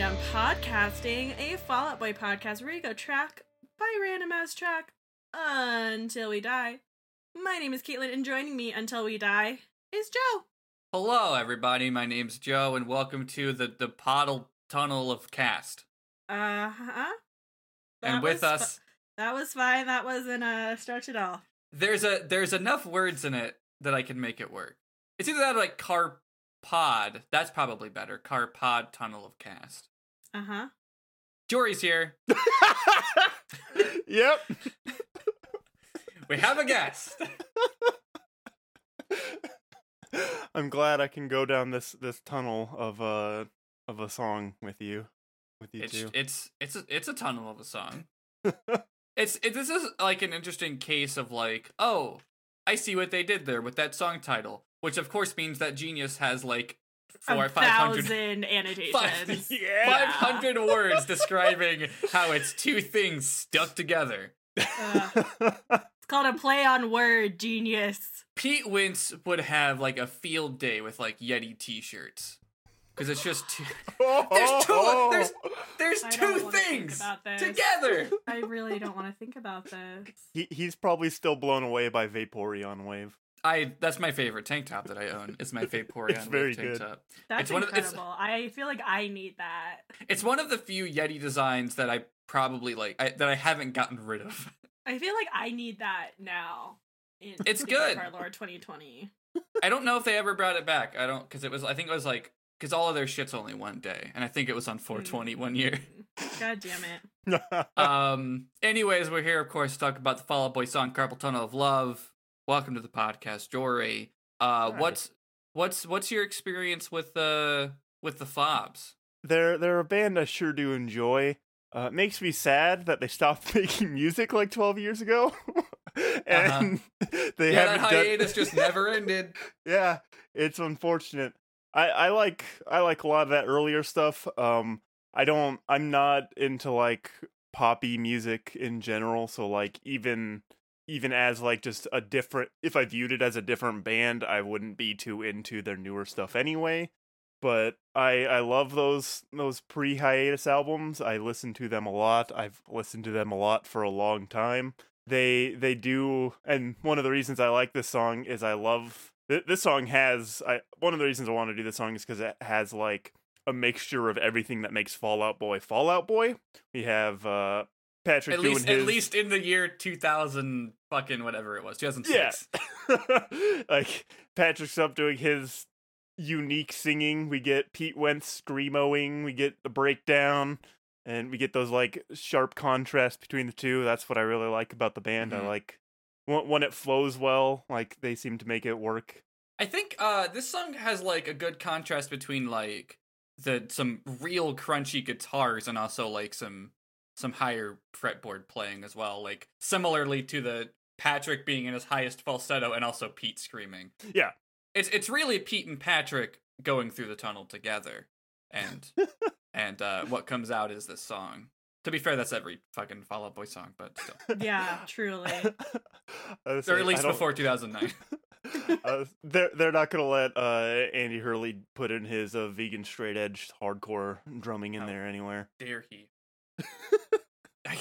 Welcome to Sugar We're Going Down Podcasting, a Fallout Boy podcast where you go track by random ass track until we die. My name is Caitlin, and joining me until we die is Joe. Hello, everybody. My name's Joe, and welcome to the the Poddle Tunnel of Cast. Uh huh. and with us, that was fine. That wasn't a stretch at all. there's a there's enough words in it that I can make it work. It's either that or like car pod. That's probably better. Car pod tunnel of cast. Uh huh. Jory's here. yep. We have a guest. I'm glad I can go down this this tunnel of uh of a song with you, with you It's two. it's it's a, it's a tunnel of a song. It's it, this is like an interesting case of like, oh, I see what they did there with that song title, which of course means that Genius has like four a five hundred thousand annotations. Five- yeah. 500 words describing how it's two things stuck together. Uh, it's called a play on word genius. Pete Wentz would have like a field day with like Yeti t-shirts. Cuz it's just two There's two there's there's I two don't wanna think things together. I really don't want to think about this. he he's probably still blown away by Vaporeon Wave. I that's my favorite tank top that I own. It's my Vaporeon It's very tank good. top. That's It's one of- it's- incredible. I feel like I need that. It's one of the few Yeti designs that I probably like I, that I haven't gotten rid of. I feel like I need that now. In It's good. Our Lord 2020. I don't know if they ever brought it back. I don't cuz it was I think it was like cuz all of their shit's only one day and I think it was on 420 one year. God damn it. um anyways we're here of course to talk about the fall out boy song carpal tunnel of love welcome to the podcast jory uh Right. what's what's what's your experience with the with the fobs they're they're a band I sure do enjoy. Uh, it makes me sad that they stopped making music like 12 years ago, and they yeah haven't that done. hiatus just never ended yeah, it's unfortunate. I I like I like a lot of that earlier stuff. Um, I don't. I'm not into like poppy music in general. So like even even as like just a different. If I viewed it as a different band, I wouldn't be too into their newer stuff anyway. But I I love those those pre hiatus albums. I listen to them a lot. I've listened to them a lot for a long time they they do and one of the reasons i like this song is i love th- this song has i one of the reasons i want to do this song is because it has like a mixture of everything that makes fallout boy fallout boy we have uh patrick at doing least his at least in the year 2000 fucking whatever it was 2006 yeah. Like patrick's up doing his unique singing. We get pete wentz screamoing. We get the breakdown. And we get those like sharp contrast between the two. That's what i really like about the band. Mhm. i like when, when it flows well like they seem to make it work. I think uh this song has like a good contrast between like the some real crunchy guitars and also like some some higher fretboard playing as well. Like similarly to the Patrick being in his highest falsetto and also Pete screaming. Yeah. It's it's really Pete and Patrick going through the tunnel together. And and uh what comes out is this song. To be fair, that's every fucking Fall Out Boy song, but still. Yeah, truly. I Or at least before 2009. uh, they're they're not gonna let uh Andy Hurley put in his uh, vegan straight edge hardcore drumming in Oh. there anywhere. dare he?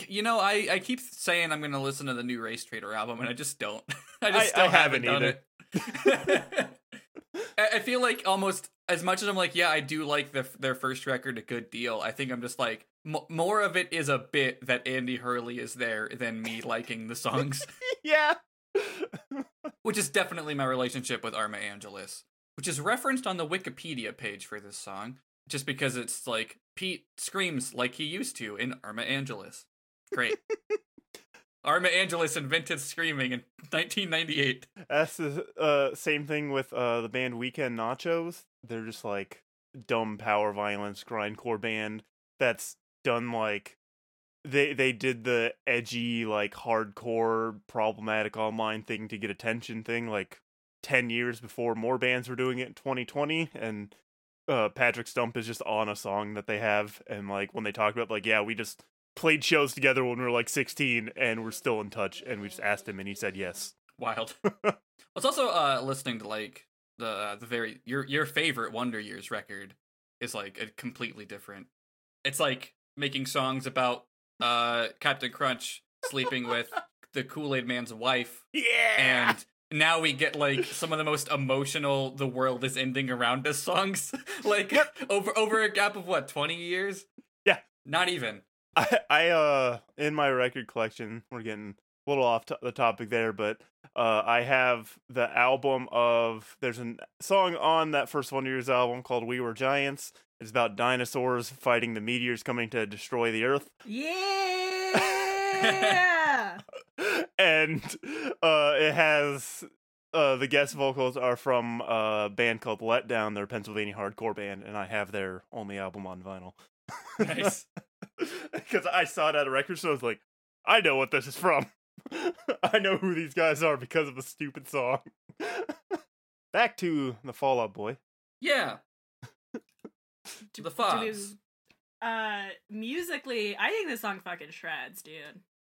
You know, I, I keep saying I'm going to listen to the new Racetraitor album, and I just don't. I just I- still I haven't, haven't done it. I I feel like almost as much as I'm like, yeah, I do like the, their first record a good deal. I think I'm just like m- more of it is a bit that Andy Hurley is there than me liking the songs, yeah. which is definitely my relationship with Arma Angelus, which is referenced on the Wikipedia page for this song, just because it's like Pete screams like he used to in Arma Angelus. Great. Arma Angelus invented screaming in 1998. That's the uh, same thing with uh, the band Weekend Nachos. They're just like dumb power violence grindcore band that's done like they they did the edgy like hardcore problematic online thing to get attention thing like 10 years before more bands were doing it in 2020 and uh Patrick Stump is just on a song that they have and like when they talk about like yeah we just played shows together when we were like 16 and we're still in touch and we just asked him and he said yes Wild. I was also uh listening to like the uh, the very your your favorite Wonder Years record, is like a completely different. It's like making songs about uh Captain Crunch sleeping with the Kool Aid Man's wife, Yeah. and now we get like some of the most emotional "the world is ending around us" songs, like over over a gap of what twenty years? Yeah. not even. I, I uh in my record collection, we're getting a little off to- the topic there, but uh I have the album of there's a song on that first Wonder Years album called We Were Giants. It's about dinosaurs fighting the meteors coming to destroy the earth. Yeah. and uh it has uh the guest vocals are from a band called Letdown, they're a Pennsylvania hardcore band, and I have their only album on vinyl. Nice. Because I saw it at a record store, I was like, I know what this is from. I know who these guys are because of the stupid song. Back to the Fallout Boy. Yeah, to the do we- Fox. Uh, musically, I think this song fucking shreds, dude.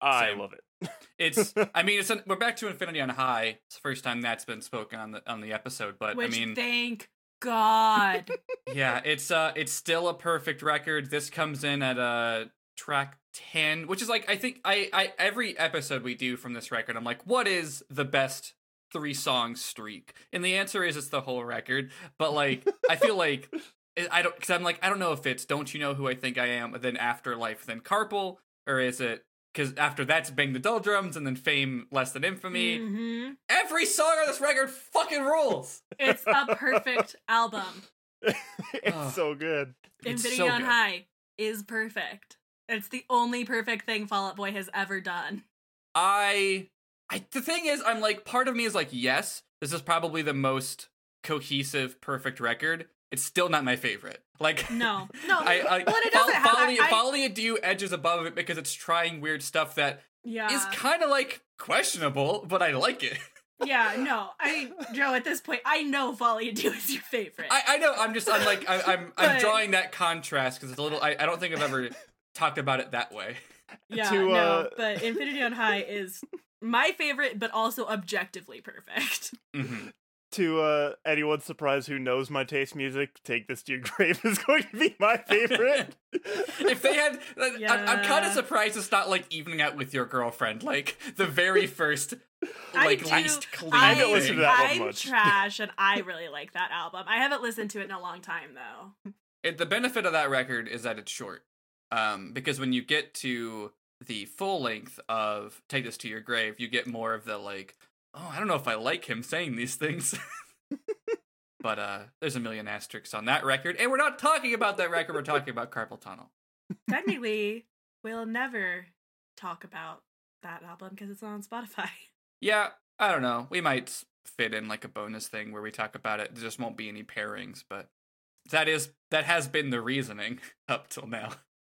I Same. love it. It's. I mean, it's. An, we're back to Infinity on High. It's the first time that's been spoken on the on the episode. But Which, I mean, thank God. yeah, it's uh, it's still a perfect record. This comes in at uh track ten, which is like I think I I every episode we do from this record, I'm like, what is the best three song streak? And the answer is it's the whole record. But like, I feel like. I- I don't, because I'm like, I don't know if it's "Don't You Know Who I Think I Am," then "Afterlife," then "Carpal," or is it because after that's "Bang the Doldrums" and then "Fame," "Less Than Infamy." Mhm. Every song on this record fucking rules. It's a perfect album. it's Oh. so good. Infinity so on good. High is perfect. It's the only perfect thing Fall Out Boy has ever done. I, I, the thing is, I'm like, part of me is like, yes, this is probably the most cohesive, perfect record. It's still not my favorite. Like, No, no. I, I, well, it Fol- doesn't have. Folie, I, I, Folie à Deux edges above it because it's trying weird stuff that yeah, is kind of like questionable, but I like it. yeah. No, I Joe. At this point, I know Folie à Deux is your favorite. I, I know. I'm just. I'm like. I, I'm. I'm drawing that contrast because it's a little. I, I don't think I've ever talked about it that way. yeah, to, no. uh, But Infinity on High is my favorite, but also objectively perfect. hmm To uh, anyone surprised who knows my taste music, take this to your grave is going to be my favorite. if they had, I'm, I'm kind of surprised it's not like evening out with your girlfriend, like the very first, like do- least clean. I haven't listened to that I'm much. trash, and I really like that album. I haven't listened to it in a long time though. It, the benefit of that record is that it's short, um, because when you get to the full length of "Take This to Your Grave," you get more of the like, oh, I don't know if I like him saying these things. but uh, there's a million asterisks on that record, and we're not talking about that record. We're talking about Carpal Tunnel. Technically, we'll never talk about that album because it's not on Spotify. Yeah, I don't know. We might fit in like a bonus thing where we talk about it. There just won't be any pairings, but that is that has been the reasoning up till now.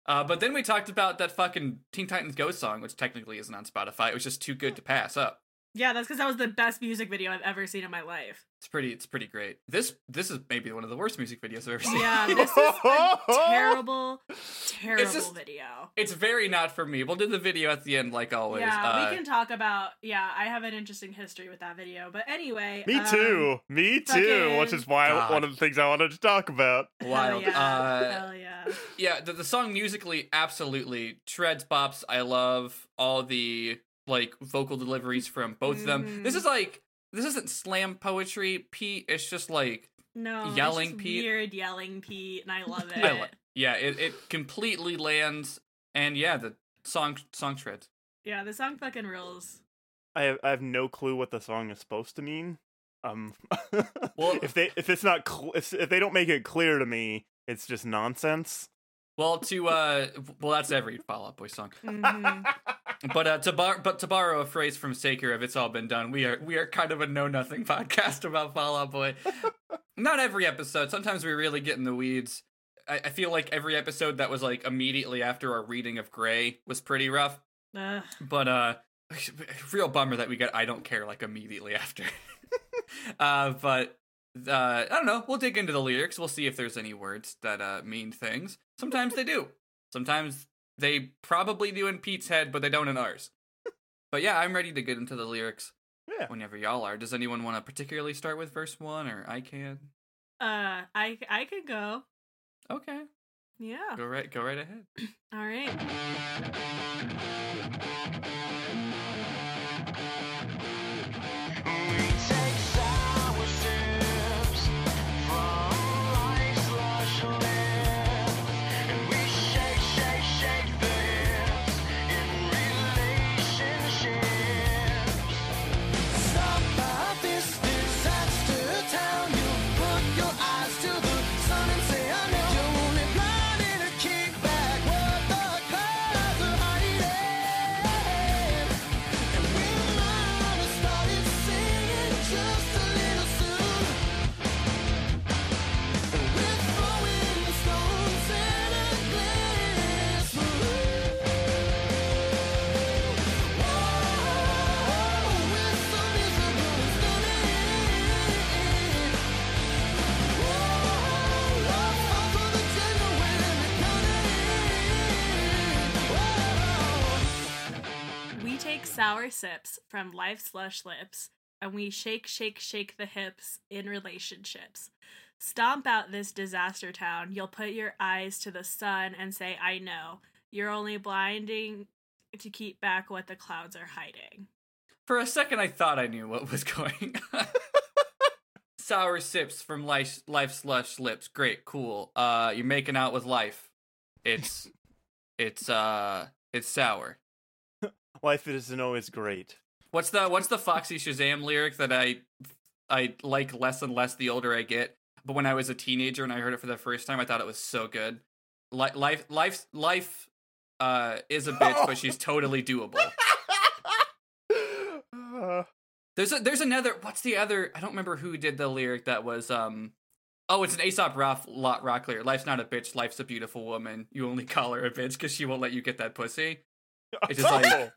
Uh, but then we talked about that fucking Teen Titans Go song, which technically isn't on Spotify. It was just too good to pass up. Yeah, that's because that was the best music video I've ever seen in my life. It's pretty. It's pretty great. This this is maybe one of the worst music videos I've ever seen. Yeah, this is a terrible, terrible just- video. It's very not for me. We'll do the video at the end, like always. Yeah, uh, we can talk about. Yeah, I have an interesting history with that video. But anyway, Me um, too. Me too. Which is why God. one of the things I wanted to talk about. Hell Wild. yeah, Uh, hell yeah. yeah the, the song musically absolutely shreds bops i love all the like vocal deliveries from both of them this is like this isn't slam poetry pete it's just like No, it's yelling just Pete. weird yelling Pete, and I love it. I li- yeah it, it completely lands and yeah the song song shreds yeah, the song fucking rules. I have, I have no clue what the song is supposed to mean. Um, Well- if they if it's not cl- if, if they don't make it clear to me, it's just nonsense. well to uh well that's every fall out boy song Mhm. but uh to bar but to borrow a phrase from Saker of it's all been done we are we are kind of a know nothing podcast about Fallout boy. Not every episode. Sometimes we really get in the weeds. I, I feel like every episode that was like immediately after our reading of gray was pretty rough. Ugh. but uh real bummer that we got i don't care like immediately after. Uh but uh i don't know. We'll dig into the lyrics. We'll see if there's any words that uh mean things. Sometimes they do. Sometimes they probably do in pete's head but they don't in ours but yeah i'm ready to get into the lyrics Yeah. whenever y'all are does anyone want to particularly start with verse one or i can Uh, I I could go. Okay. Yeah. Go right go right ahead. All right. Sour sips from life's lush lips, and we shake, shake, shake the hips in relationships. Stomp out this disaster town. You'll put your eyes to the sun and say, I know. You're only blinding to keep back what the clouds are hiding. For a second, I thought I knew what was going on. Sour sips from life, life's lush lips. Great, cool. Uh, you're making out with life. It's, it's, uh, it's sour. Life isn't always great. What's the What's the Foxy Shazam lyric that I, I like less and less the older I get. But when I was a teenager and I heard it for the first time, I thought it was so good. Li- life, life, life, uh, is a bitch, but she's totally doable. Uh, There's a there's another what's the other I don't remember who did the lyric that was um oh it's an Aesop rock lot rock lyric. Life's not a bitch, life's a beautiful woman. You only call her a bitch because she won't let you get that pussy. It's just like-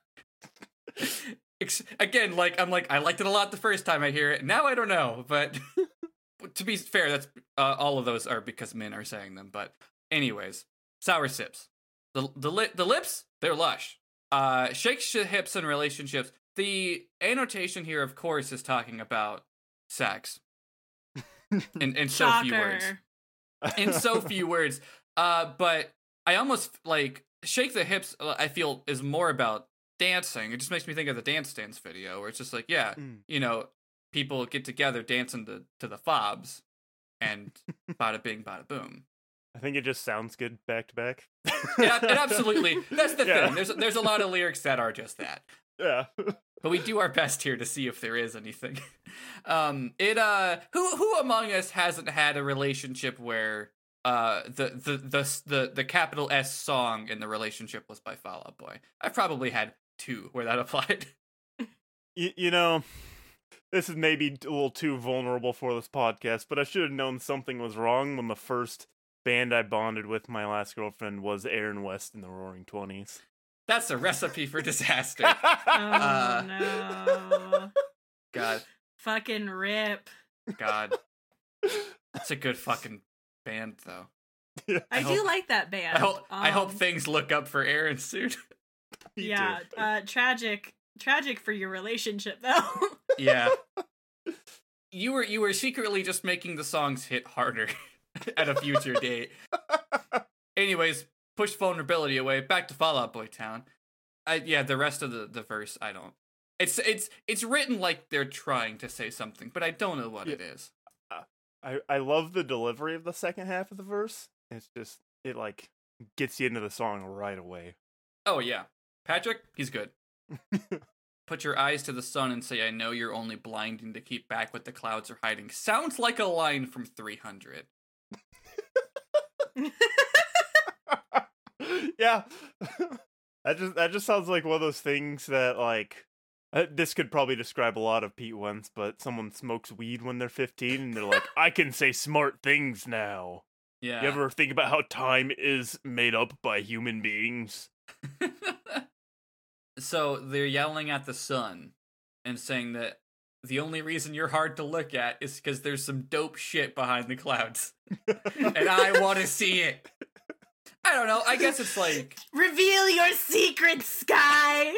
Again, like I'm like I liked it a lot the first time I hear it. Now I don't know, but to be fair, that's uh, all of those are because men are saying them. But anyways, sour sips. The the li- the lips they're lush. Uh, shakes your hips and relationships. The annotation here, of course, is talking about sex. in in so few words in so few words. Uh, but I almost like shake the hips. uh, I feel is more about dancing. It just makes me think of the Dance Dance video, where it's just like, yeah, Mm. you know, people get together dancing to to the fobs, and bada bing, bada boom. I think it just sounds good back to back. Yeah, and absolutely. That's the Yeah. thing. There's there's a lot of lyrics that are just that. Yeah. but we do our best here to see if there is anything. Um, it uh, who who among us hasn't had a relationship where uh the the the the the capital S song in the relationship was by Fall Out Boy? I've probably had two where that applied. you, you know, this is maybe a little too vulnerable for this podcast, but I should have known something was wrong when the first band I bonded with my last girlfriend was Aaron West in the Roaring Twenties. That's a recipe for disaster. Oh Uh, no. God, Fucking rip. God, That's a good fucking band though. I, I do like that band. I hope I hope Um, things look up for Aaron soon. Yeah, uh tragic tragic for your relationship though. Yeah. You were you were secretly just making the songs hit harder at a future date. Anyways, push vulnerability away. Back to Fallout Boy Town. I yeah, the rest of the, the verse I don't. It's it's it's written like they're trying to say something, but I don't know what Yeah. it is. I I love the delivery of the second half of the verse. It's just it like gets you into the song right away. Oh yeah, Patrick, he's good. Put your eyes to the sun and say, "I know you're only blinding to keep back what the clouds are hiding." Sounds like a line from 300. yeah, that just that just sounds like one of those things that like uh, this could probably describe a lot of Pete Wentz, but someone smokes weed when they're 15 and they're like, I can say smart things now. Yeah. You ever think about how time is made up by human beings? so they're yelling at the sun and saying that the only reason you're hard to look at is because there's some dope shit behind the clouds, and I want to see it. I don't know. I guess it's like Reveal your secret, Sky.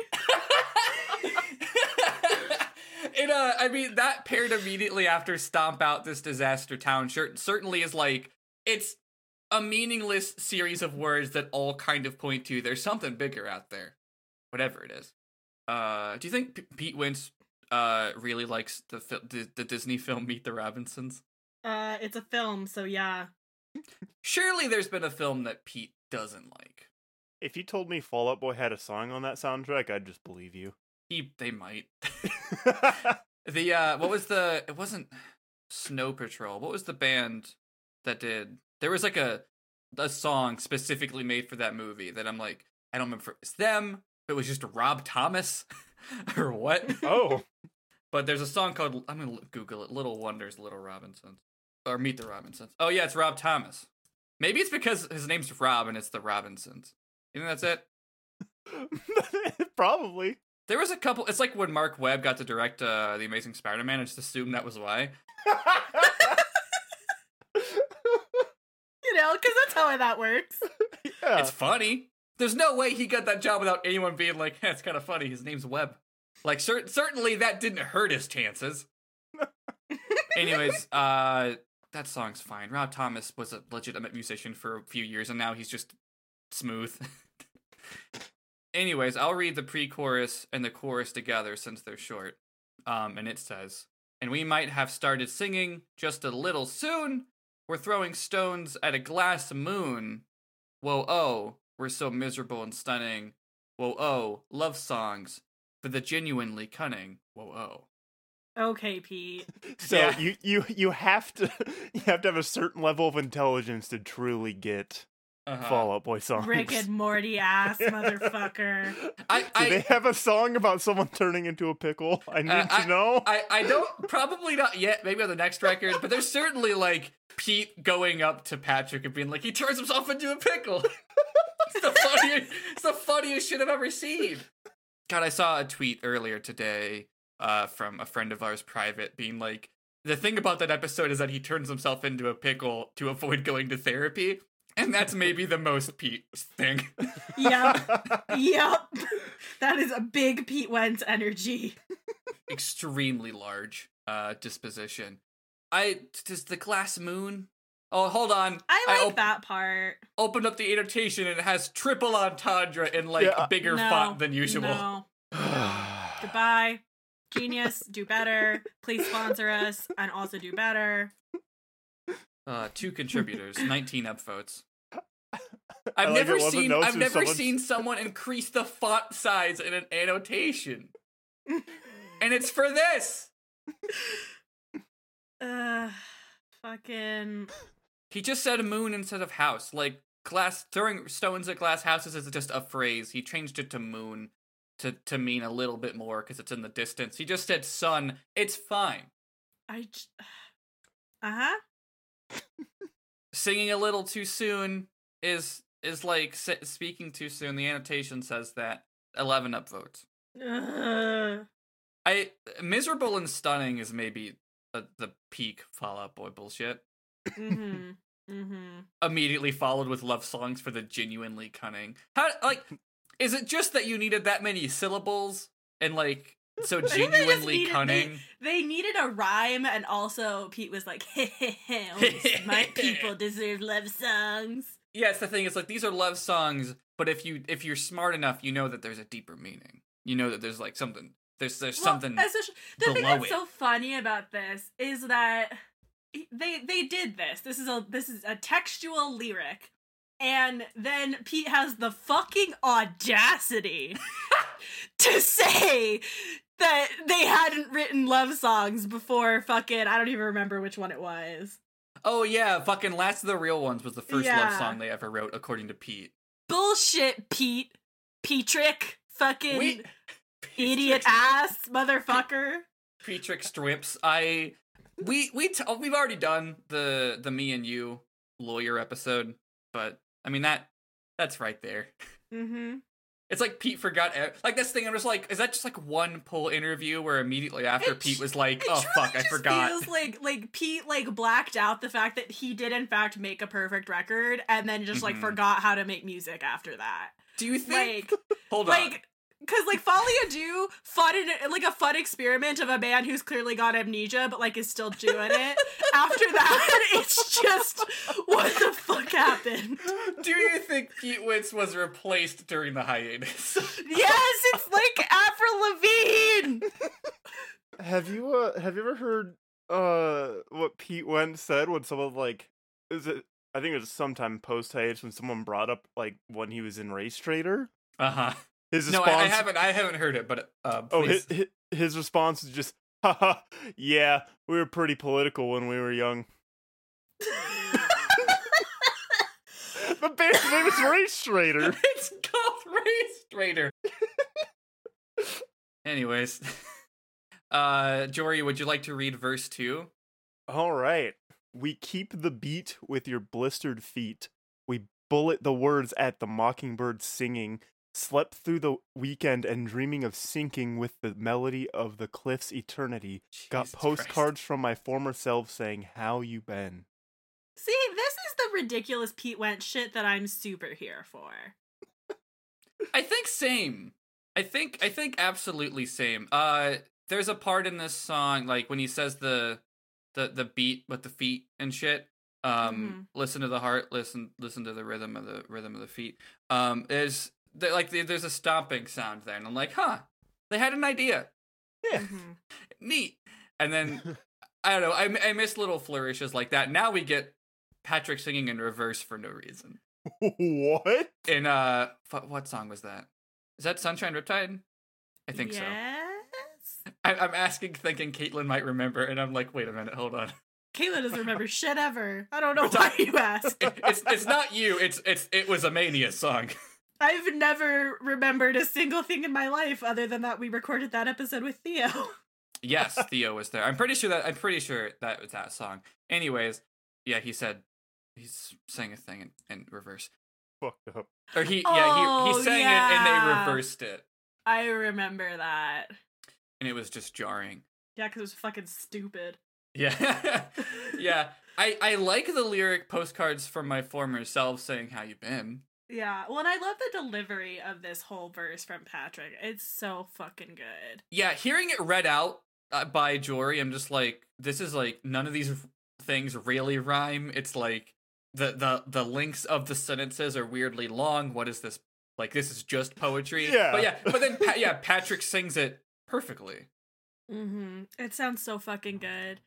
It. Uh, I mean, that paired immediately after "Stomp Out This Disaster Town" shirt certainly is like it's a meaningless series of words that all kind of point to there's something bigger out there, whatever it is. Uh, do you think P- Pete Wentz uh really likes the, fil- the the Disney film Meet the Robinsons? Uh, it's a film, so yeah. Surely there's been a film that Pete doesn't like. If you told me Fall Out Boy had a song on that soundtrack, I'd just believe you. He they might. the uh what was the it wasn't Snow Patrol. What was the band that did there was like a a song specifically made for that movie that I'm like, I don't remember if it's them, it was just Rob Thomas or what. oh, But there's a song called I'm gonna Google it. Little Wonders, Little Robinsons, or Meet the Robinsons. Oh yeah, it's Rob Thomas. Maybe it's because his name's Rob and it's the Robinsons. You think that's it? probably. There was a couple. It's like when Marc Webb got to direct uh, the Amazing Spider-Man. I just assumed that was why. You know, because that's how that works. yeah. It's funny. There's no way he got that job without anyone being like, "Yeah, it's kind of funny. His name's Webb." Like, cer- certainly that didn't hurt his chances. Anyways, uh, that song's fine. Rob Thomas was a legitimate musician for a few years, and now he's just smooth. Anyways, I'll read the pre-chorus and the chorus together since they're short. Um, and it says, "And we might have started singing just a little soon. We're throwing stones at a glass moon. Whoa, oh, we're so miserable and stunning. Whoa, oh, love songs for the genuinely cunning. Whoa, oh." Okay, Pete. So Yeah. you you you have to you have to have a certain level of intelligence to truly get Uh-huh. Fall Out Boy songs. Rick and Morty ass motherfucker. I, Do they have a song about someone turning into a pickle? I need Uh, to know. I, I don't probably not yet. Maybe on the next record, but there's certainly like Pete going up to Patrick and being like, he turns himself into a pickle. it's the funniest, it's the funniest shit I've ever seen. God, I saw a tweet earlier today uh, from a friend of ours, private, being like, the thing about that episode is that he turns himself into a pickle to avoid going to therapy, and that's maybe the most Pete thing. Yep. yep. That is a big Pete Wentz energy. extremely large uh disposition. I does the glass moon. Oh, hold on. I like op- that part. opened up the annotation and it has triple entendre in like Yeah. bigger no, font than usual. No. Goodbye. Genius, do better. Please sponsor us and also do better. Uh, two contributors, 19 upvotes. I I've like never seen I've never someone's- seen someone increase the font size in an annotation. and it's for this. Uh, fucking. He just said moon instead of house. Like glass throwing stones at glass houses is just a phrase. He changed it to moon to to mean a little bit more because it's in the distance. He just said sun. It's fine. I. J- uh huh. Singing a little too soon is is like s- speaking too soon. The annotation says that. Eleven upvotes. I miserable and stunning is maybe uh, the peak Fallout Boy bullshit. Mm-hmm. Mm-hmm. immediately followed with love songs for the genuinely cunning. How like is it just that you needed that many syllables and like so they genuinely needed- cunning? They needed a rhyme, and also Pete was like, "Only smart people deserve love songs." Yeah, it's the thing. It's like these are love songs, but if you if you're smart enough, you know that there's a deeper meaning. You know that there's like something. There's there's Well, something. the thing that's it. so funny about this is that they they did this. This is a this is a textual lyric, and then Pete has the fucking audacity to say that they hadn't written love songs before fucking I don't even remember which one it was. Oh yeah, fucking Last of the Real Ones was the first love song they ever wrote, according to Pete. Bullshit, Pete. Petrick, fucking We idiot ass motherfucker. Petrick strips. I we we t- we've already done the the me and you lawyer episode, but I mean that that's right there. Mm-hmm. It's like Pete forgot e- like this thing. I'm just like, is that just like one pull interview where immediately after It Pete was like, oh fuck, I forgot. Feels like like Pete like blacked out the fact that he did in fact make a perfect record, and then just like Mhm. forgot how to make music after that. Do you think? Like Hold on. Like Because like Folie à Deux fun in, like a fun experiment of a man who's clearly got amnesia but like is still doing it. After that, it's just what the fuck happened? Do you think Pete Wentz was replaced during the hiatus? Yes, it's like Avril Lavigne. Have you uh have you ever heard uh what Pete Wentz said when someone like is it I think it was sometime post hiatus when someone brought up like when he was in Racetraitor. Uh huh. His No, response I, I haven't. I haven't heard it, but uh, Oh, his, his response is just haha yeah, we were pretty political when we were young. The band's name is Racetraitor. it's called Racetraitor. Anyways, uh, Jory, would you like to read verse two? All right. We keep the beat with your blistered feet. We bullet the words at the mockingbird singing. Slept through the weekend and dreaming of sinking with the melody of the cliff's eternity. Got Jesus postcards from my former self saying, How you been? See, this is the ridiculous Pete Wentz shit that I'm super here for. I think same. I think I think absolutely same. Uh there's a part in this song like when he says the the the beat with the feet and shit. Um listen to the heart, listen listen to the rhythm of the rhythm of the feet. Um is there, like there- there's a stomping sound there and I'm like, "Huh. They had an idea. Yeah. Mhm. Neat." And then I don't know, I I miss little flourishes like that. Now we get Patrick singing in reverse for no reason. what? In uh fu- what song was that? Is that Sunshine Riptide? I think so. yes? I, I'm asking, thinking Caitlin might remember, and I'm like, wait a minute, hold on. Kayla doesn't remember shit ever. I don't know why you asked. It, it's it's not you. It's it's it was a Mania song. I've never remembered a single thing in my life other than that we recorded that episode with Theo. Yes, Theo was there. I'm pretty sure that I'm pretty sure that was that song. Anyways, yeah, he said he's sang a thing in, in reverse, Fucked up. or he yeah he Oh, he sang it and they reversed it, I remember that. and it was just jarring. Yeah, because it was fucking stupid. Yeah, yeah. I I like the lyric postcards from my former self saying how you been. Yeah, well, and I love the delivery of this whole verse from Patrick. It's so fucking good. yeah, hearing it read out uh, by Jory, I'm just like, this is like none of these things really rhyme. It's like the the the links of the sentences are weirdly long. What is this? Like this is just poetry. Yeah. but yeah, but then pa- yeah, Patrick sings it perfectly. Mm-hmm. It sounds so fucking good.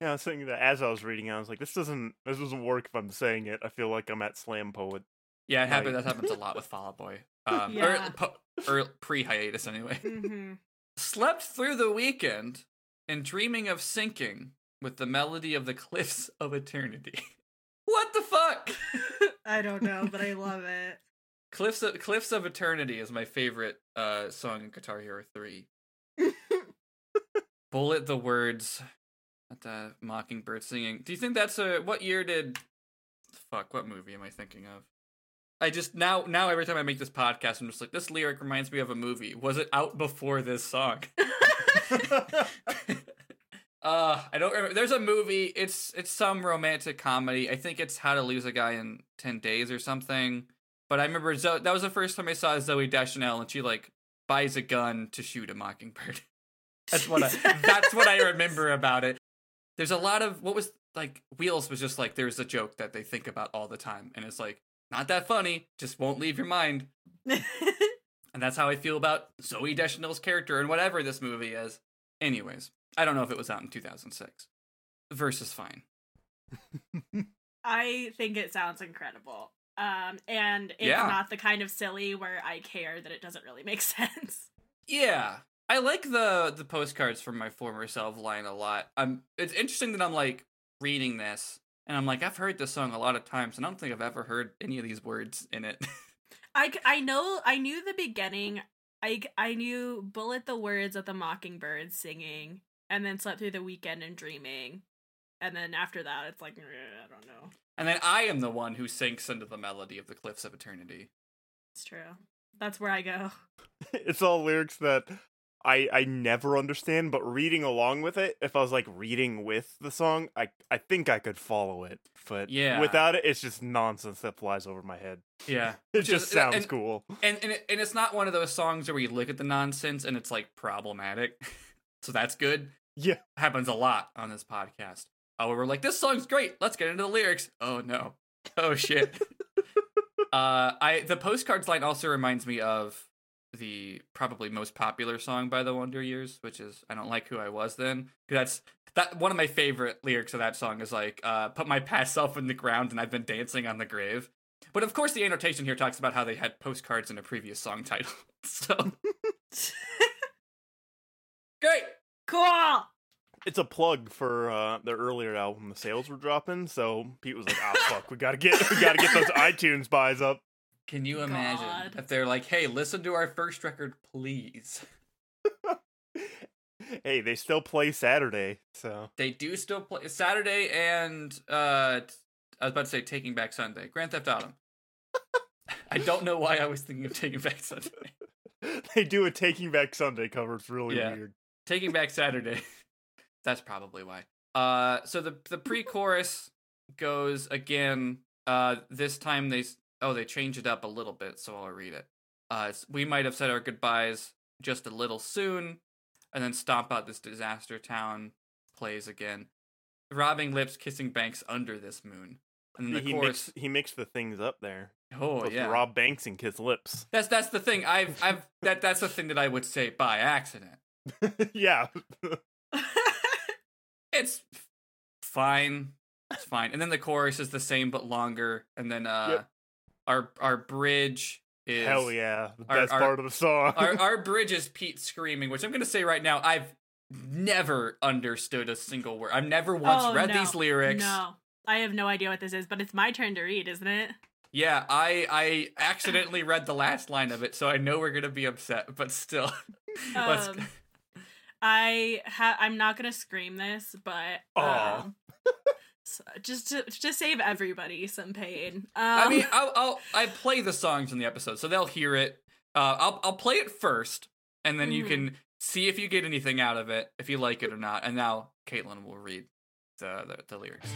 Yeah, I was thinking that as I was reading, it, I was like, this doesn't this doesn't work if I'm saying it. I feel like I'm at Slam Poet. Yeah, it happens. Right. That happens a lot with Fall Out Boy. Um, Yeah. or, po- or pre hiatus anyway. Mm-hmm. Slept through the weekend and dreaming of sinking with the melody of the cliffs of eternity. what the fuck? I don't know, but I love it. Cliffs of, Cliffs of Eternity is my favorite uh, song in Guitar Hero 3. Bullet the words at the Mockingbird singing. Do you think that's a what year did fuck what movie am I thinking of? I just now now every time I make this podcast I'm just like this lyric reminds me of a movie. Was it out before this song? uh I don't remember. There's a movie. It's it's some romantic comedy. I think it's How to Lose a Guy in 10 Days or something. But I remember Zo- that was the first time I saw Zooey Deschanel and she like buys a gun to shoot a mockingbird. That's what I that's what I remember about it. There's a lot of what was like Wheels was just like there's a joke that they think about all the time and it's like not that funny, just won't leave your mind. And that's how I feel about Zooey Deschanel's character and whatever this movie is. Anyways, I don't know if it was out in 2006. The verse is fine. I think it sounds incredible. Um, and it's Yeah. not the kind of silly where I care that it doesn't really make sense. Yeah. I like the the postcards from my former self line a lot. I'm it's interesting that I'm like reading this and I'm like I've heard this song a lot of times and I don't think I've ever heard any of these words in it. I, I know I knew the beginning. I I knew bullet the words of the mockingbird singing, and then slept through the weekend and dreaming, and then after that it's like I don't know. and then I am the one who sinks into the melody of the cliffs of eternity. It's true. That's where I go. it's all lyrics that I I never understand, but reading along with it, if I was like reading with the song, I I think I could follow it. But Yeah. without it, it's just nonsense that flies over my head. Yeah, It Which just is- sounds and, cool. And and, it, and it's not one of those songs where you look at the nonsense and it's like problematic. so that's good. Yeah. Happens a lot on this podcast. Oh, we're like, this song's great. Let's get into the lyrics. Oh no. Oh shit. uh, I the postcards line also reminds me of the probably most popular song by the Wonder Years, which is "I Don't Like Who I Was Then." that's that one of my favorite lyrics of that song is like, uh, "Put my past self in the ground and I've been dancing on the grave." But of course, the annotation here talks about how they had postcards in a previous song title. so great. cool. It's a plug for uh, their earlier album. The sales were dropping, so Pete was like, "Ah, fuck, we gotta get we gotta get those iTunes buys up." Can you imagine God. if they're like, "Hey, listen to our first record, please"? hey, they still play Saturday, so They do still play Saturday and uh I was about to say Taking Back Sunday. Grand Theft Auto. I don't know why I was thinking of Taking Back Sunday. they do a Taking Back Sunday cover. It's really Yeah. weird. Taking Back Saturday. That's probably why. Uh so the the pre-chorus goes again uh this time they oh they changed it up a little bit so I'll read it. Uh we might have said our goodbyes just a little soon and then stomp out this disaster town plays again. Robbing lips kissing banks under this moon. And then the he chorus mixed he mixed the things up there. Oh yeah. Rob Banks and Kiss Lips. That's that's the thing. I've I've that that's the thing that I would say by accident. yeah. It's fine. It's fine. And then the chorus is the same but longer. And then uh Yep. Our our bridge is Hell yeah. The our- best our- part of the song. our our bridge is Pete screaming, which I'm gonna say right now, I've never understood a single word. I've never once Oh, read no. these lyrics. No, I have no idea what this is, but it's my turn to read, isn't it? Yeah, I I accidentally read the last line of it, so I know we're gonna be upset, but still. Let's Um, I ha- I'm not gonna scream this, but Aw. um, s- just to to save everybody some pain. Um, I mean, I'll, I'll I play the songs in the episode, so they'll hear it. Uh, I'll I'll play it first, and then you Mhm. can see if you get anything out of it, if you like it or not. And now Caitlin will read the the, the lyrics.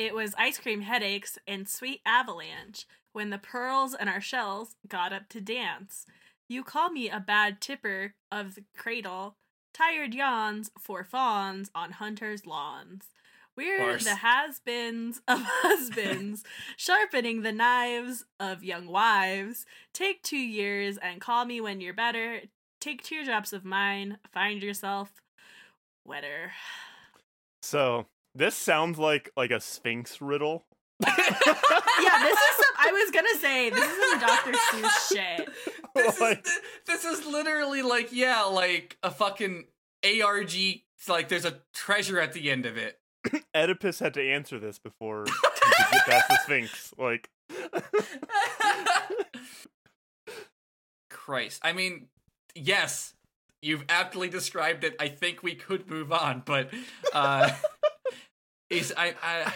It was ice cream headaches and sweet avalanche when the pearls and our shells got up to dance. You call me a bad tipper of the cradle, tired yawns for fawns on hunters' lawns. We're the has-beens of husbands, sharpening the knives of young wives. Take two years and call me when you're better. Take teardrops of mine, find yourself wetter. So this sounds like like a Sphinx riddle. yeah, this is some. I was gonna say this is some Dr. Seuss shit. This Like- is this is literally like yeah, like a fucking ARG. It's like there's a treasure at the end of it. Oedipus had to answer this before he could get past the Sphinx. Like, Christ, I mean, yes, you've aptly described it. I think we could move on, but uh, is I, I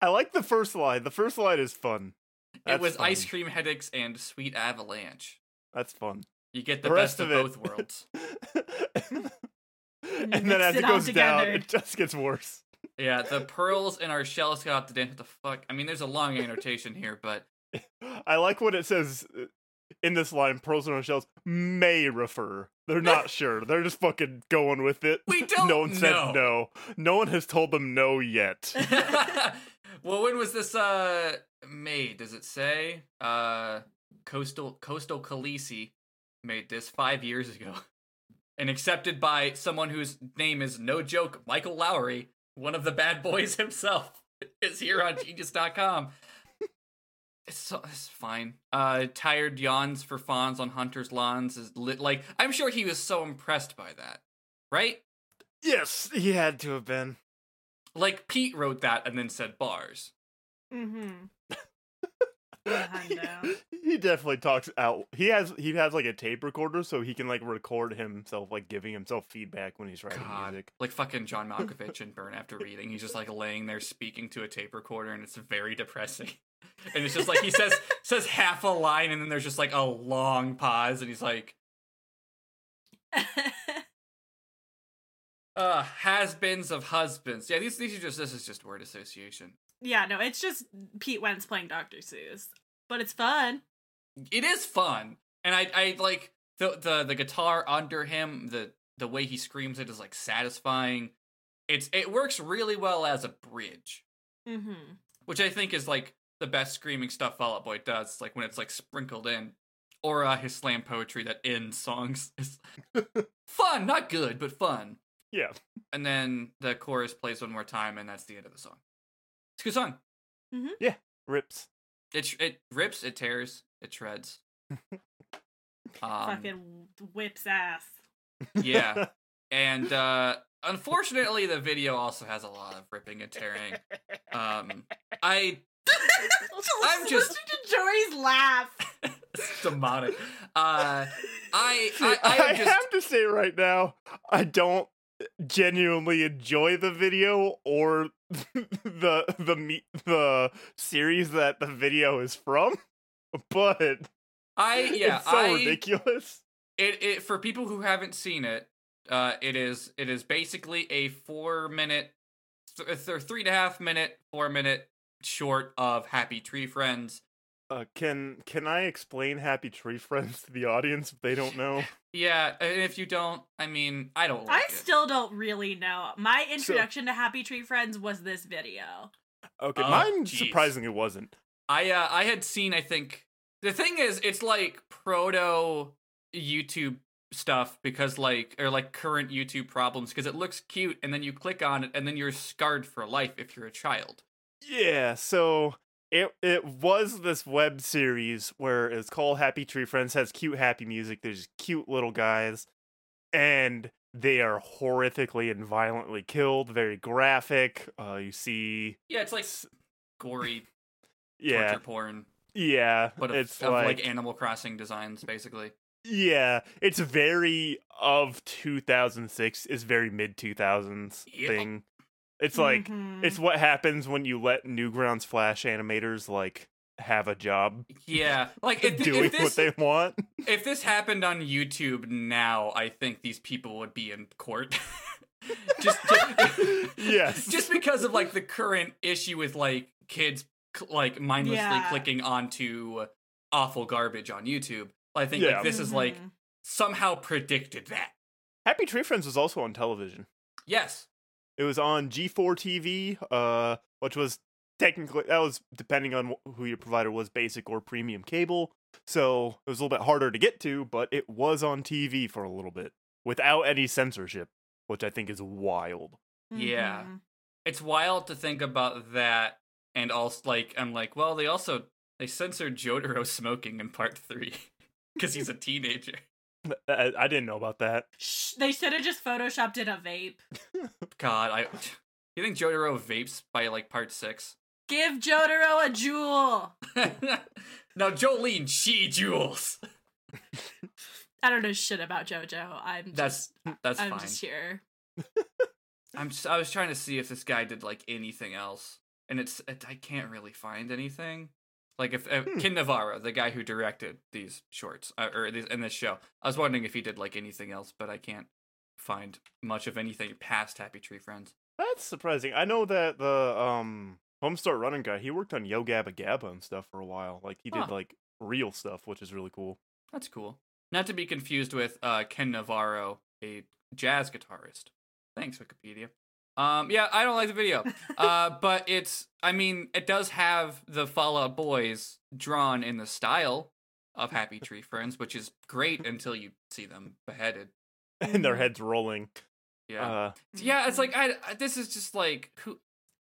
I like the first line. The first line is fun. it was fun. ice cream headaches and sweet avalanche. That's fun. You get the, The best of, of both worlds. and you then as it it all goes down, it just gets worse. Yeah, the pearls in our shells got up to dance. What the fuck? I mean, there's a long annotation here, but I like what it says uh, in this line. Pearls and shells may refer. They're not sure. They're just fucking going with it. We don't no one said know. no. No one has told them no yet. well, when was this uh made? Does it say? Uh Coastal Coastal Khaleesi made this 5 years ago. And accepted by someone whose name is no joke, Michael Lowry, one of the bad boys himself, is here on genius.com. It's, it's fine. Uh, tired yawns for fawns on hunters' lawns is lit. Like, I'm sure he was so impressed by that, right? yes, he had to have been. Like, Pete wrote that and then said bars. Mm-hmm. Yeah, hundo. he definitely talks out. He has he has like a tape recorder, so he can like record himself, like giving himself feedback when he's writing God, music. like fucking John Malkovich and Burn After Reading. He's just like laying there speaking to a tape recorder, and it's very depressing. And it's just like he says says half a line, and then there's just like a long pause, and he's like, "Uh, has-beens of husbands." Yeah, these these are just this is just word association. yeah, no, it's just Pete Wentz playing Dr. Seuss, but it's fun. It is fun, and I I like the the the guitar under him. The the way he screams it is like satisfying. It's it works really well as a bridge. Mm-hmm. which I think is like the best screaming stuff Fall Out Boy does, like when it's like sprinkled in, or uh, his slam poetry that ends songs is fun, not good, but fun. Yeah. And then the chorus plays one more time, and that's the end of the song. It's a good song. Yeah. Rips. It it rips, it tears, it shreds. Um, Fucking whips ass. yeah, and uh, unfortunately, the video also has a lot of ripping and tearing. Um, I I'm just- listening to Joey's laugh. it's demonic. Uh, I I, I, I, just have to say right now, I don't genuinely enjoy the video or the the me- the series that the video is from, but I yeah it's so I ridiculous. it it for people who haven't seen it. Uh, it is it is basically a four minute, th- th- three and a half minute, four minute short of Happy Tree Friends. Uh, can can I explain Happy Tree Friends to the audience if they don't know? Yeah, and if you don't, I mean, I don't I it. still don't really know. My introduction to Happy Tree Friends was this video. Okay, Oh, mine jeez. surprisingly wasn't. I uh, I had seen I think the thing is it's like proto YouTube stuff because like or like current YouTube problems because it looks cute and then you click on it and then you're scarred for life if you're a child. Yeah, so it it was this web series where it's called Happy Tree Friends, has cute happy music. There's cute little guys, and they are horrifically and violently killed. Very graphic. Uh, you see, Yeah, it's like gory yeah, torture porn, yeah. but of, it's of like, like, Animal Crossing designs basically. yeah, it's very of 2006. It's very mid 2000s Yep. thing. It's like Mhm. it's what happens when you let Newgrounds Flash animators like have a job Yeah, like if, doing if this what they want. if this happened on YouTube now, I think these people would be in court. just, just Yes. just because of like the current issue with like kids like mindlessly Yeah. clicking onto awful garbage on YouTube. I think Yeah. like this is like Mhm. somehow predicted that. Happy Tree Friends was also on television. Yes. It was on G4 TV, uh, which was technically that was depending on who your provider was, basic or premium cable. So it was a little bit harder to get to, but it was on TV for a little bit without any censorship, which I think is wild. Yeah. Mhm. It's wild to think about that and also like I'm like, well, they also they censored Jotaro smoking in part 3 cuz he's a teenager. I, I didn't know about that. Shh, they should have just photoshopped in a vape. God, I You think Jotaro vapes by like part 6? Give Jotaro a Juul. now Jolyne, she Juuls. I don't know shit about JoJo. I'm That's just, that's I'm fine. just here. I'm just, I was trying to see if this guy did like anything else, and it's it, I can't really find anything. Like if uh, Hmm. Ken Navarro, the guy who directed these shorts uh, or these, in this show, I was wondering if he did like anything else, but I can't find much of anything past Happy Tree Friends. That's surprising. I know that the um Homestar Running guy, he worked on Yo Gabba Gabba and stuff for a while. Like he did Huh. like real stuff, which is really cool. That's cool. Not to be confused with uh, Ken Navarro, a jazz guitarist. Thanks, Wikipedia. Um, yeah, I don't like the video. uh, but it's, I mean, it does have the Fall Out Boys drawn in the style of Happy Tree Friends, which is great until you see them beheaded. and their heads rolling. Yeah, Uh, yeah. It's like I, I this is just like who,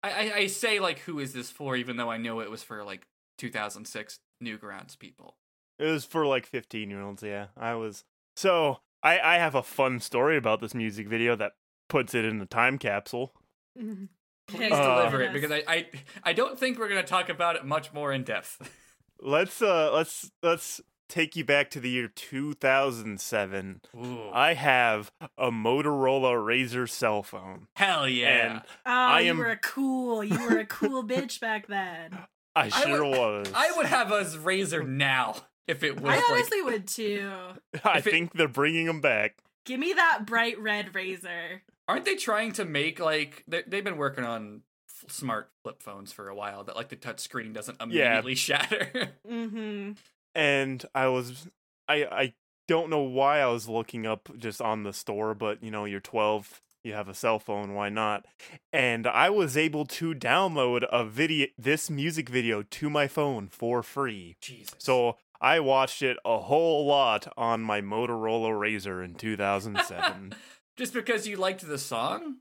I, I, I say like who is this for? Even though I know it was for like 2006 Newgrounds people. it was for like 15 year olds. Yeah, I was. So I I have a fun story about this music video that puts it in a time capsule. Mhm. Please Uh, deliver it because I, I, I don't think we're gonna talk about it much more in depth. Let's uh let's let's take you back to the year 2007. Ooh. I have a Motorola RAZR cell phone. Hell yeah! And Oh, I you am- were a cool, you were a cool bitch back then. I I sure would- was. I would have a razor now if it was I like honestly would too. I if it- think they're bringing them back. Give me that bright red razor. Aren't they trying to make like they they've been working on f- smart flip phones for a while that like the touch screen doesn't immediately shatter? Mm-hmm. and I was I I don't know why I was looking up just on the store, but you know, you're 12, you have a cell phone, why not? And I was able to download a video this music video to my phone for free. Jesus. So I watched it a whole lot on my Motorola RAZR in 2007. just because you liked the song?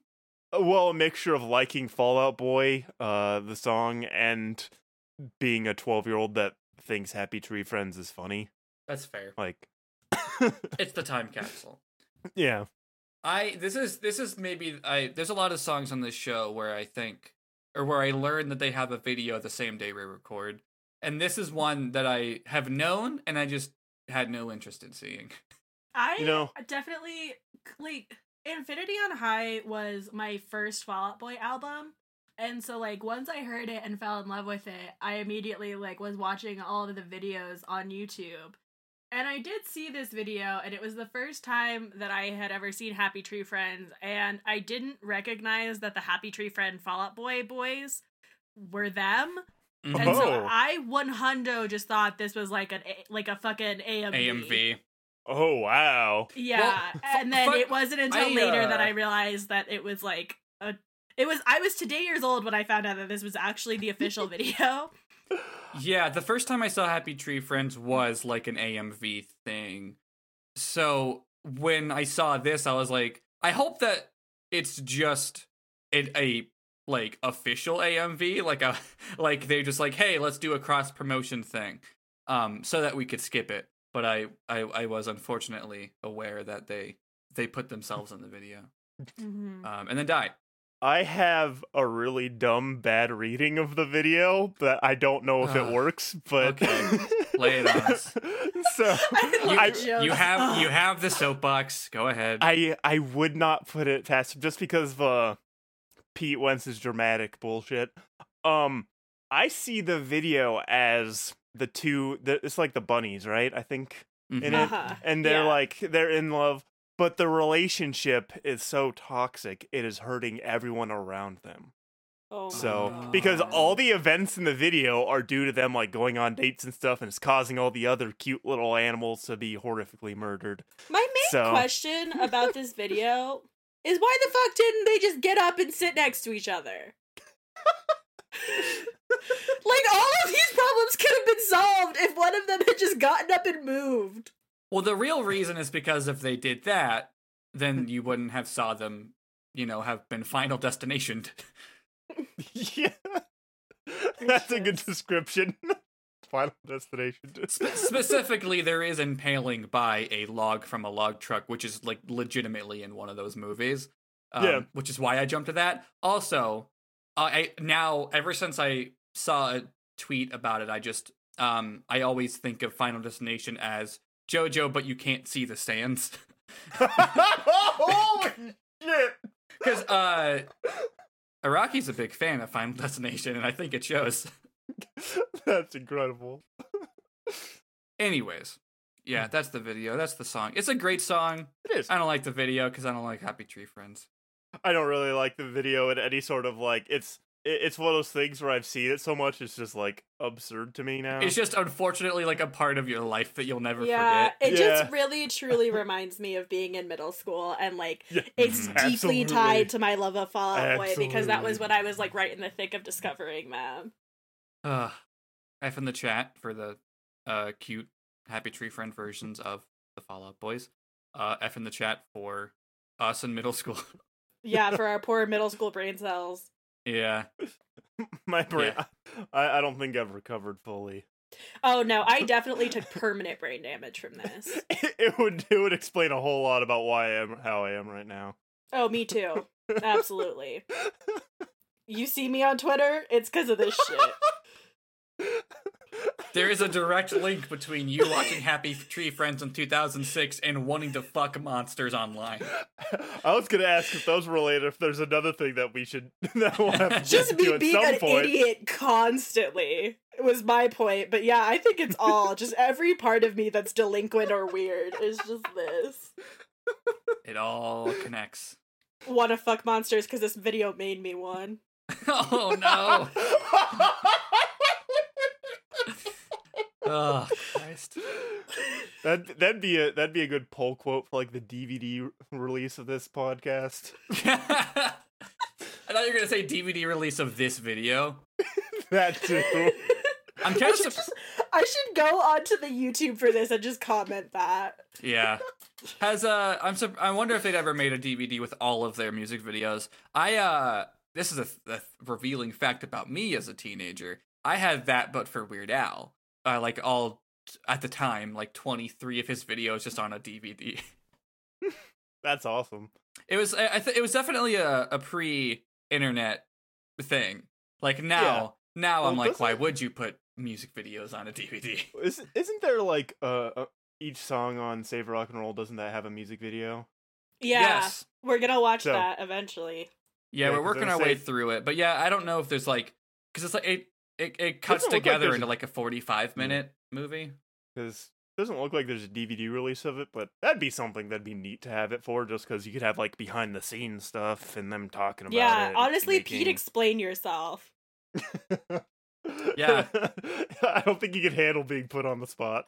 Uh, well, a mixture of liking Fall Out Boy, uh, the song, and being a 12 year old that thinks Happy Tree Friends is funny. That's fair. Like, It's the time capsule. yeah. I this is this is maybe I there's a lot of songs on this show where I think or where I learn that they have a video the same day we record. And this is one that I have known and I just had no interest in seeing. I You know- definitely like Infinity on High was my first Fall Out Boy album. And so like once I heard it and fell in love with it, I immediately like was watching all of the videos on YouTube. And I did see this video and it was the first time that I had ever seen Happy Tree Friends and I didn't recognize that the Happy Tree Friend Fall Out Boy boys were them. And so Oh. I one hundo just thought this was like an A- like a fucking AMV. AMV. Oh, wow. Yeah, fu- and then it wasn't until I, later that uh, I realized that it was like a. It was I was today years old when I found out that this was actually the official video. Yeah, the first time I saw Happy Tree Friends was like an AMV thing. So when I saw this, I was like, I hope that it's just a, a like official AMV, like a like they're just like, hey, let's do a cross promotion thing, um, so that we could skip it. But I, I I was unfortunately aware that they they put themselves in the video, Mhm. um, and then died. I have a really dumb bad reading of the video that I don't know if it works, but Okay. Lay it on us. so I love I- You have you have the soapbox. Go ahead. I I would not put it past just because of uh, Pete Wentz's dramatic bullshit. Um, I see the video as the two. The, it's like the bunnies, right? I think, Mhm. in it, Uh-huh. and they're Yeah. like they're in love, but the relationship is so toxic. It is hurting everyone around them. Oh So because all the events in the video are due to them like going on dates and stuff, and it's causing all the other cute little animals to be horrifically murdered. My main So- question about this video is why the fuck didn't they just get up and sit next to each other? like all of these problems could have been solved if one of them had just gotten up and moved. Well, the real reason is because if they did that, Hmm. then you wouldn't have saw them, you know, have been final destination. yeah, that's a good description. Final destination. Specifically, there is impaling by a log from a log truck, which is like legitimately in one of those movies. Um, Yeah. Which is why I jumped to that. Also, uh, I now ever since I saw a tweet about it, I just um I always think of Final Destination as JoJo, but you can't see the sands. Holy shit! Because uh, Araki's a big fan of Final Destination, and I think it shows. That's incredible. Anyways, yeah, that's the video. That's the song. It's a great song. It is. I don't like the video because I don't like Happy Tree Friends. I don't really like the video in any sort of like it's it- it's one of those things where I've seen it so much it's just like absurd to me now. It's just unfortunately like a part of your life that you'll never yeah, forget. it Yeah. just really truly reminds me of being in middle school and like Yeah, it's Mhm. deeply absolutely. tied to my love of Fall Out Boy because that was Absolutely. when I was like right in the thick of discovering them. Uh, F in the chat for the uh cute Happy Tree Friend versions of the Fall Out Boys. Uh, F in the chat for us in middle school. Yeah, for our poor middle school brain cells. Yeah. My brain I, I don't think I've recovered fully. Oh no, I definitely took permanent brain damage from this. It would it would explain a whole lot about why I am how I am right now. Oh, me too. Absolutely. You see me on Twitter? It's because of this shit. There is a direct link between you watching Happy Tree Friends in 2006 and wanting to fuck monsters online. I was gonna ask if those were related. If there's another thing that we should that we'll have to Just get to me being an point. idiot constantly was my point. But yeah, I think it's all just every part of me that's delinquent or weird is just this. It all connects. Wanna fuck monsters because this video made me one. oh no. Oh Christ. That that'd be a that'd be a good poll quote for like the DVD release of this podcast. I thought you were gonna say DVD release of this video. That too. I'm I of should, just, I should go onto the YouTube for this and just comment that. yeah. Has uh, I'm sur- I wonder if they'd ever made a DVD with all of their music videos. I uh, this is a, a revealing fact about me as a teenager. I had that, but for Weird Al. Uh, like all at the time, like 23 of his videos just on a DVD. That's awesome. It was I, I th- it was definitely a, a pre-internet thing. Like now, now I'm like, why doesn't- would you put music videos on a DVD? Is, isn't there like uh, uh each song on Save Rock and Roll doesn't that have a music video? Yeah, Yes. we're gonna watch So- that eventually. Yeah, Yeah, we're working our was way through it, but yeah, I don't know if there's like because it's like it it, it cuts look like together there's- into like a 45 minute movie. Because doesn't look like there's a DVD release of it, but that'd be something that'd be neat to have it for, just because you could have like behind the scenes stuff and them talking about it. Yeah, and honestly, Pete, explain yourself. Yeah. I don't think you could handle being put on the spot.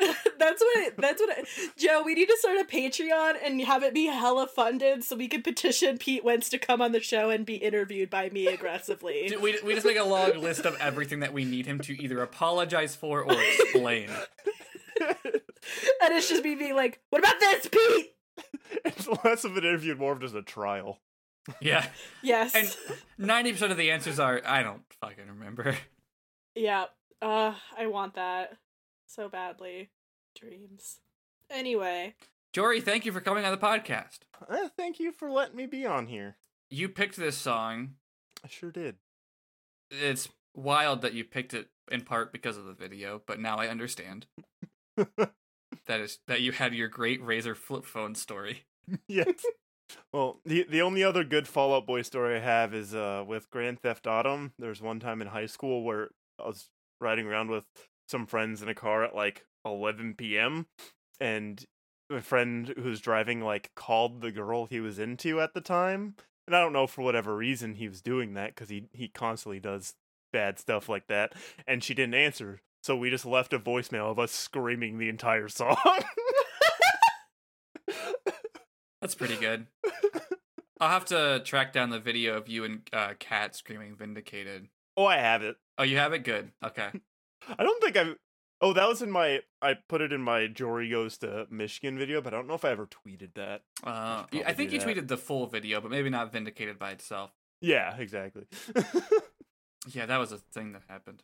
that's what. It, that's what. It, Joe, we need to start a Patreon and have it be hella funded so we can petition Pete Wentz to come on the show and be interviewed by me aggressively. We, we just make a long list of everything that we need him to either apologize for or explain. and it's just me being like, "What about this, Pete?" it's less of an interview and more of just a trial. Yeah, Yes. and 90% of the answers are I don't fucking remember. yeah. Uh, I want that so badly. Dreams. Anyway, Jory, thank you for coming on the podcast. Uh, thank you for letting me be on here. You picked this song. I sure did. It's wild that you picked it in part because of the video, but now I understand. that is that you had your great Razor flip phone story. yes. Well, the the only other good Fall Out Boy story I have is uh with Grand Theft Autumn. There's one time in high school where I was riding around with some friends in a car at like 11 p.m. and my friend who's driving like called the girl he was into at the time and I don't know for whatever reason he was doing that because he he constantly does bad stuff like that, and she didn't answer. So we just left a voicemail of us screaming the entire song. That's pretty good. I'll have to track down the video of you and uh, Kat screaming "Vindicated." oh, I have it. Oh, you have it. Good. Okay. I don't think I've. Oh, that was in my. I put it in my Jory goes to Michigan video, but I don't know if I ever tweeted that. Uh, should I think you that. tweeted the full video, but maybe not "Vindicated" by itself. Yeah, exactly. Yeah, that was a thing that happened.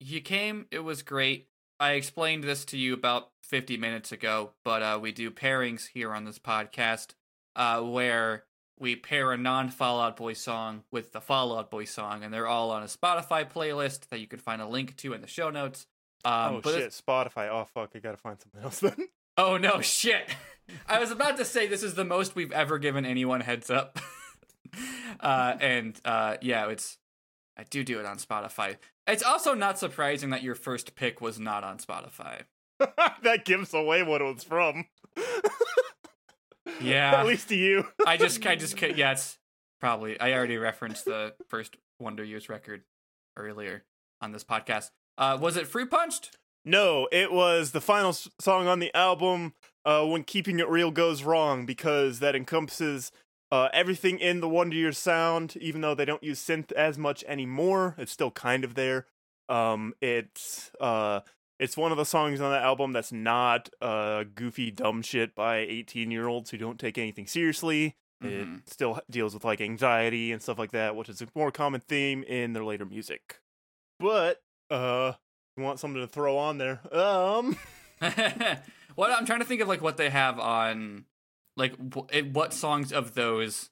you came, it was great. I explained this to you about 50 minutes ago, but uh, we do pairings here on this podcast uh, where we pair a non Fall Out Boy song with the Fall Out Boy song, and they're all on a Spotify playlist that you can find a link to in the show notes. Um, oh shit, it's- Spotify. Oh fuck, I gotta find something else then. Oh no, shit. I was about to say this is the most we've ever given anyone heads up. uh, and uh, yeah, it's I do do it on Spotify. It's also not surprising that your first pick was not on Spotify. that gives away what it was from. Yeah. At least to you. I just I just yeah, it's probably I already referenced the first Wonder Years record earlier on this podcast. Uh, was it Fruit Punched? No, it was the final song on the album uh, when Keeping It Real goes wrong because that encompasses uh, everything in the Wonder Years sound, even though they don't use synth as much anymore. It's still kind of there. Um, it's uh, it's one of the songs on the album that's not uh, goofy dumb shit by 18 year olds who don't take anything seriously. Mhm. It still deals with like anxiety and stuff like that, which is a more common theme in their later music. But uh you want something to throw on there. Um what I'm trying to think of like what they have on like wh- what songs of those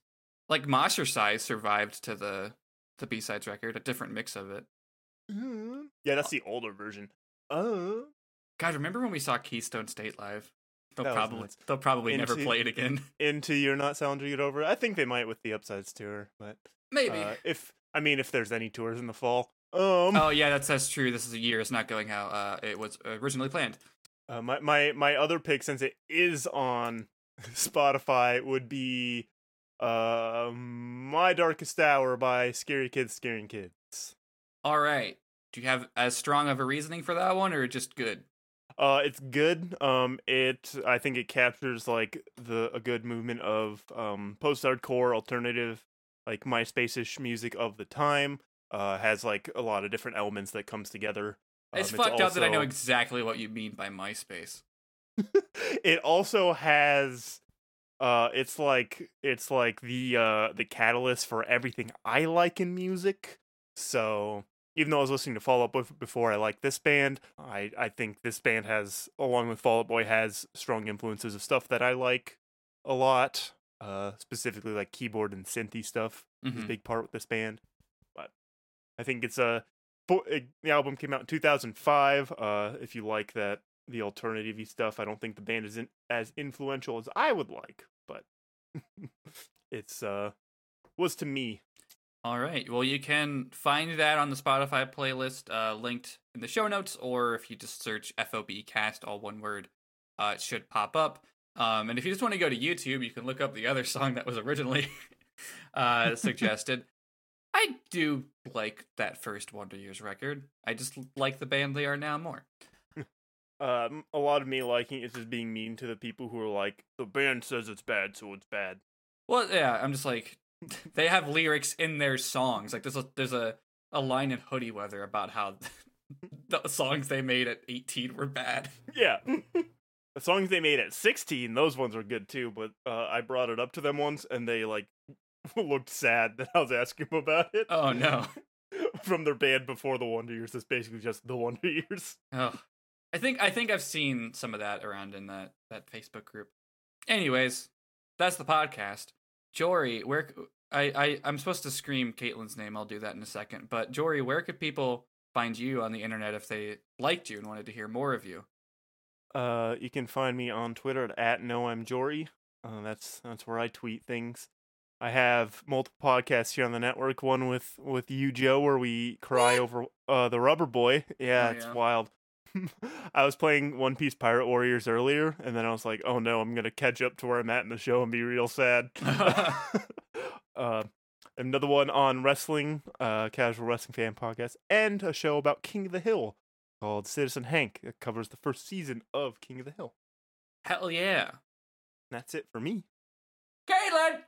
like Mosher Size survived to the the B sides record, a different mix of it. Yeah, that's the older version. Uh God, remember when we saw Keystone State live? They'll probably nuts. they'll probably never play it again. into You're Not Sounding It Over. I think they might with the Upsides tour, but Maybe. uh, if I mean if there's any tours in the fall. Um oh yeah, that's that's true. This is a year. It's not going how uh, it was originally planned. Uh, my my my other pick, since it is on Spotify, would be uh, "My Darkest Hour" by Scary Kids Scaring Kids. All right. Do you have as strong of a reasoning for that one, or just good? Uh, it's good. Um, it I think it captures like the a good movement of um post-hardcore alternative, like MySpace-ish music of the time. Uh, has like a lot of different elements that comes together. It's Um, fucked up that I know exactly what you mean by MySpace. it also has uh it's like it's like the uh the catalyst for everything I like in music. So even though I was listening to Fall Out Boy before I like this band, I I think this band has along with Fall Out Boy has strong influences of stuff that I like a lot. Uh specifically like keyboard and synthy stuff is a Mhm. big part with this band. But I think it's a the album came out in 2005. Uh, if you like that the alternative stuff, I don't think the band is in, as influential as I would like, but it's uh was to me. All right. Well, you can find that on the Spotify playlist, uh, linked in the show notes, or if you just search FOB cast, all one word, uh, it should pop up. Um, and if you just want to go to YouTube, you can look up the other song that was originally uh, suggested. I do like that first Wonder Years record. I just like the band they are now more. Um, a lot of me liking it is just being mean to the people who are like the band says it's bad, so it's bad. Well, yeah, I'm just like they have lyrics in their songs. Like there's a there's a a line in Hoodie Weather about how the songs they made at 18 were bad. Yeah. the songs they made at 16, those ones are good too, but uh, I brought it up to them once and they like looked sad that I was asking them about it. Oh no. From their band before the Wonder Years. That's basically just the Wonder Years. Oh, I think I think I've seen some of that around in that that Facebook group. Anyways, that's the podcast. Jory, where I, I am supposed to scream Caitlin's name. I'll do that in a second. But Jory, where could people find you on the internet if they liked you and wanted to hear more of you? Uh, you can find me on Twitter at, at noamjory. Uh, that's that's where I tweet things. I have multiple podcasts here on the network. One with with you, Joe, where we cry over uh the Rubber Boy. Yeah, Oh, it's yeah. wild. I was playing One Piece Pirate Warriors earlier, and then I was like, "Oh no, I'm gonna catch up to where I'm at in the show and be real sad." uh, another one on wrestling, uh, casual wrestling fan podcast, and a show about King of the Hill called Citizen Hank. It covers the first season of King of the Hill. Hell yeah. That's it for me. Caitlin!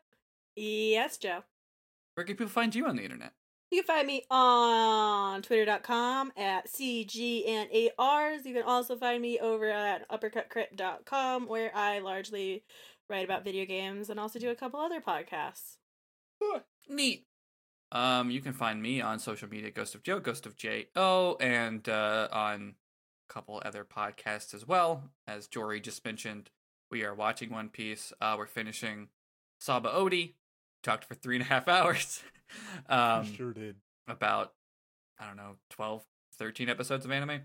yes, Joe. Where can people find you on the internet? You can find me on twitter.com at CGNARs. You can also find me over at uppercutcrypt.com where I largely write about video games and also do a couple other podcasts. Neat. Um, you can find me on social media, Ghost of Joe, Ghost of J O, and uh, on a couple other podcasts as well. As Jory just mentioned, we are watching One Piece. Uh, we're finishing Sabaody. Talked for three and a half hours. um, sure did. about I don't know 12 13 episodes of anime.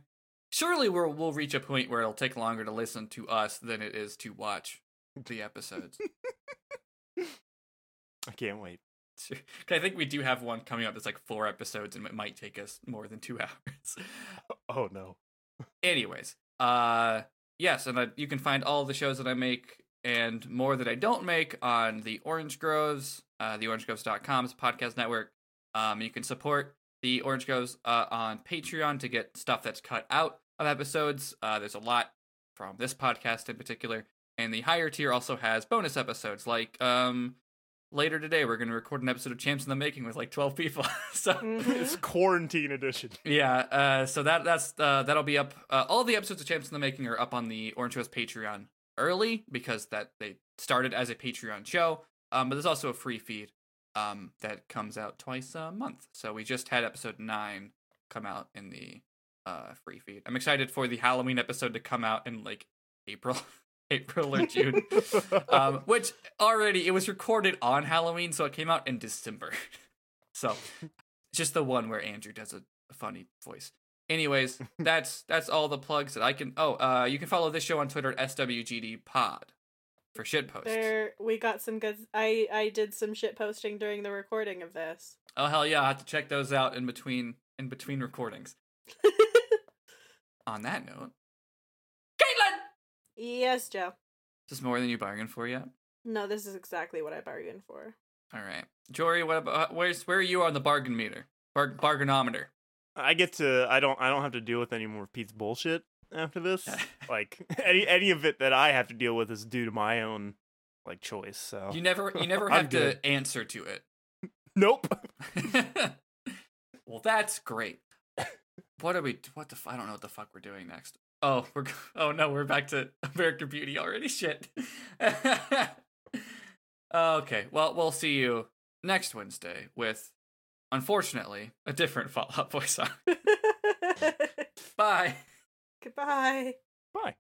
Surely we'll we'll reach a point where it'll take longer to listen to us than it is to watch the episodes. I can't wait. I think we do have one coming up that's like four episodes and it might take us more than 2 hours. Oh no. Anyways, uh yes, and I, you can find all the shows that I make and more that I don't make on the Orange Groves, uh theorangegroves.com's podcast network. Um you can support the Orange Groves uh, on Patreon to get stuff that's cut out of episodes. Uh there's a lot from this podcast in particular, and the higher tier also has bonus episodes like um later today we're going to record an episode of Champs in the Making with like 12 people. so it's quarantine edition. yeah, uh, so that that's uh, that'll be up. Uh, all the episodes of Champs in the Making are up on the Orange Groves Patreon early because that they started as a Patreon show. Um, but there's also a free feed um, that comes out twice a month. So we just had episode nine come out in the uh, free feed. I'm excited for the Halloween episode to come out in like April, April or June. um, which already it was recorded on Halloween, so it came out in December. so just the one where Andrew does a, a funny voice. Anyways, that's that's all the plugs that I can. Oh, uh, you can follow this show on Twitter at SWGD Pod for shit posts. There, we got some good. I I did some shit posting during the recording of this. Oh hell yeah! I have to check those out in between in between recordings. On that note, Caitlin, yes, Joe. is this more than you bargained for yet? No, this is exactly what I bargained for. All right, Jory, what about where's where are you on the bargain meter? Bar- bargainometer. I get to I don't I don't have to deal with any more Pete's bullshit after this. like any any of it that I have to deal with is due to my own like choice. So You never you never have to answer to it. nope. well, that's great. What are we? What the? I don't know what the fuck we're doing next. Oh, we're. Oh no, we're back to American Beauty already. Shit. okay. Well, we'll see you next Wednesday with, unfortunately, a different Fall Out Boy song. Bye. Goodbye. Bye.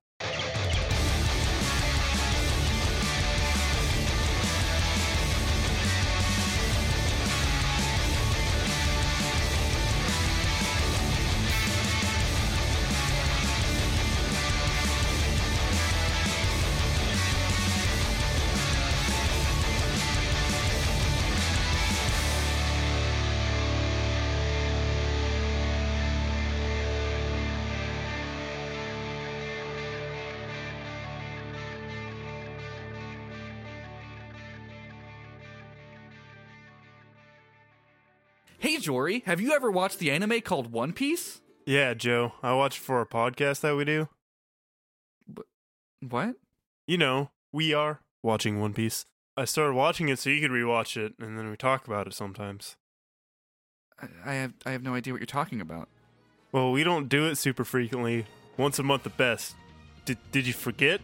Hey, Jory, have you ever watched the anime called One Piece? Yeah, Joe. I watch for a podcast that we do. What? You know, we are watching One Piece. I started watching it so you could rewatch it, and then we talk about it sometimes. I have I have no idea what you're talking about. Well, we don't do it super frequently. Once a month at best. Did Did you forget?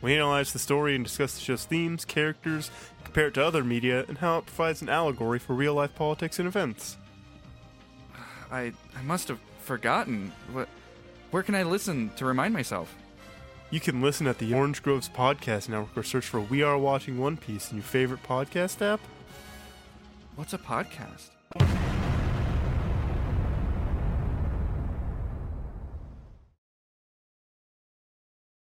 We analyze the story and discuss the show's themes, characters, compare it to other media, and how it provides an allegory for real life politics and events. I I must have forgotten. What? Where can I listen to remind myself? You can listen at the Orange Groves Podcast Network or search for We Are Watching One Piece in your favorite podcast app. What's a podcast?